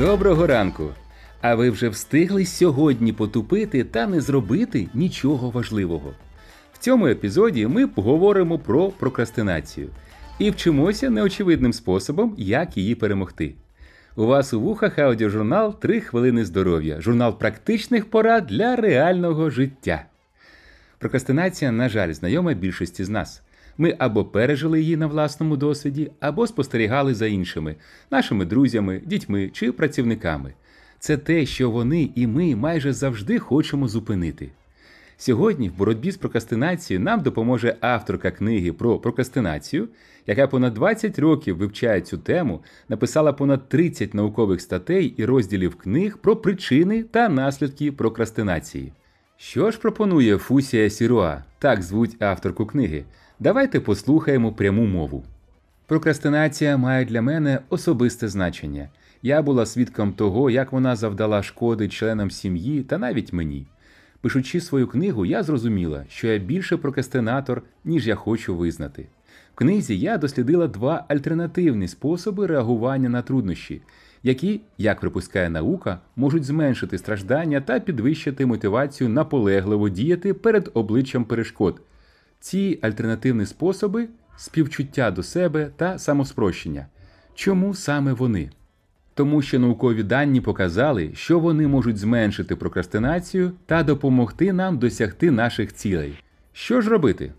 Доброго ранку! А ви вже встигли сьогодні потупити та не зробити нічого важливого. В цьому епізоді ми поговоримо про прокрастинацію і вчимося неочевидним способом, як її перемогти. У вас у вухах аудіожурнал «3 хвилини здоров'я, журнал практичних порад для реального життя. Прокрастинація, на жаль, знайома більшості з нас. Ми або пережили її на власному досвіді, або спостерігали за іншими, нашими друзями, дітьми чи працівниками. Це те, що вони і ми майже завжди хочемо зупинити. Сьогодні в боротьбі з прокрастинацією нам допоможе авторка книги про прокрастинацію, яка понад 20 років вивчає цю тему, написала понад 30 наукових статей і розділів книг про причини та наслідки прокрастинації. Що ж пропонує Фусія Сіруа, так звуть авторку книги? Давайте послухаємо пряму мову. Прокрастинація має для мене особисте значення. Я була свідком того, як вона завдала шкоди членам сім'ї та навіть мені. Пишучи свою книгу, я зрозуміла, що я більше прокрастинатор, ніж я хочу визнати. В книзі я дослідила два альтернативні способи реагування на труднощі, які, як припускає наука, можуть зменшити страждання та підвищити мотивацію наполегливо діяти перед обличчям перешкод. Ці альтернативні способи співчуття до себе та самоспрощення. Чому саме вони? Тому що наукові дані показали, що вони можуть зменшити прокрастинацію та допомогти нам досягти наших цілей. Що ж робити?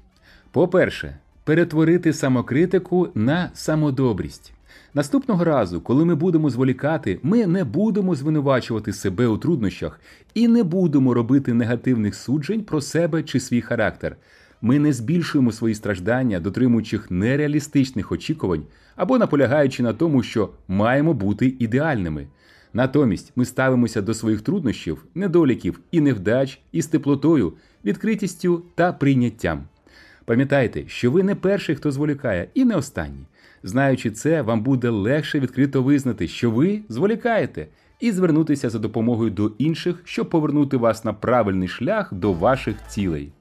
По-перше, перетворити самокритику на самодобрість. Наступного разу, коли ми будемо зволікати, ми не будемо звинувачувати себе у труднощах і не будемо робити негативних суджень про себе чи свій характер. Ми не збільшуємо свої страждання, дотримуючи нереалістичних очікувань або наполягаючи на тому, що маємо бути ідеальними. Натомість ми ставимося до своїх труднощів, недоліків і невдач із теплотою, відкритістю та прийняттям. Пам'ятайте, що ви не перший, хто зволікає, і не останній. Знаючи це, вам буде легше відкрито визнати, що ви зволікаєте, і звернутися за допомогою до інших, щоб повернути вас на правильний шлях до ваших цілей.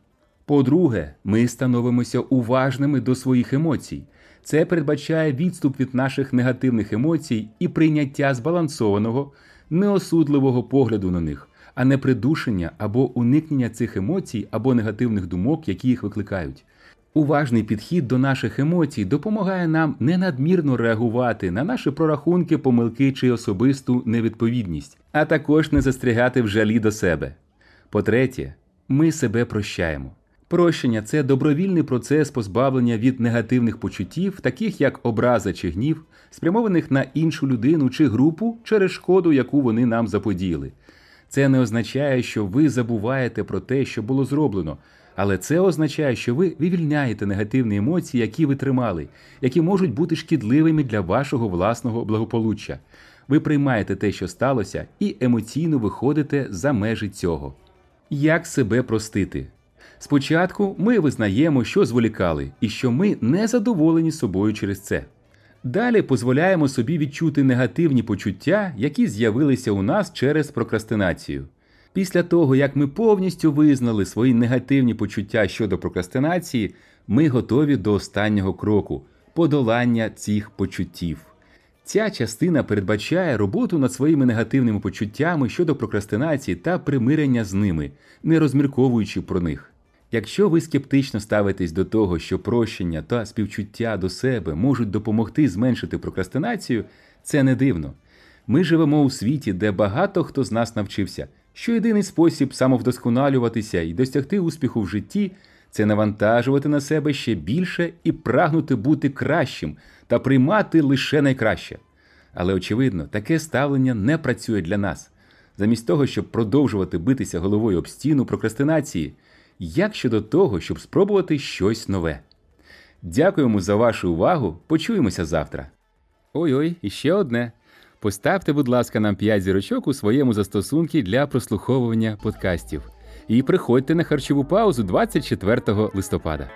По-друге, ми становимося уважними до своїх емоцій. Це передбачає відступ від наших негативних емоцій і прийняття збалансованого, неосудливого погляду на них, а не придушення або уникнення цих емоцій або негативних думок, які їх викликають. Уважний підхід до наших емоцій допомагає нам не надмірно реагувати на наші прорахунки, помилки чи особисту невідповідність, а також не застрягати в жалі до себе. По-третє, ми себе прощаємо. Прощення це добровільний процес позбавлення від негативних почуттів, таких як образа чи гнів, спрямованих на іншу людину чи групу через шкоду, яку вони нам заподіяли. Це не означає, що ви забуваєте про те, що було зроблено, але це означає, що ви вивільняєте негативні емоції, які ви тримали, які можуть бути шкідливими для вашого власного благополуччя. Ви приймаєте те, що сталося, і емоційно виходите за межі цього. Як себе простити? Спочатку ми визнаємо, що зволікали, і що ми не задоволені собою через це. Далі дозволяємо собі відчути негативні почуття, які з'явилися у нас через прокрастинацію. Після того, як ми повністю визнали свої негативні почуття щодо прокрастинації, ми готові до останнього кроку подолання цих почуттів. Ця частина передбачає роботу над своїми негативними почуттями щодо прокрастинації та примирення з ними, не розмірковуючи про них. Якщо ви скептично ставитесь до того, що прощення та співчуття до себе можуть допомогти зменшити прокрастинацію, це не дивно. Ми живемо у світі, де багато хто з нас навчився, що єдиний спосіб самовдосконалюватися і досягти успіху в житті це навантажувати на себе ще більше і прагнути бути кращим та приймати лише найкраще. Але очевидно, таке ставлення не працює для нас. Замість того, щоб продовжувати битися головою об стіну прокрастинації. Як щодо того, щоб спробувати щось нове? Дякуємо за вашу увагу. Почуємося завтра. Ой-ой, і ще одне. Поставте, будь ласка, нам 5 зірочок у своєму застосунку для прослуховування подкастів. І приходьте на харчову паузу 24 листопада.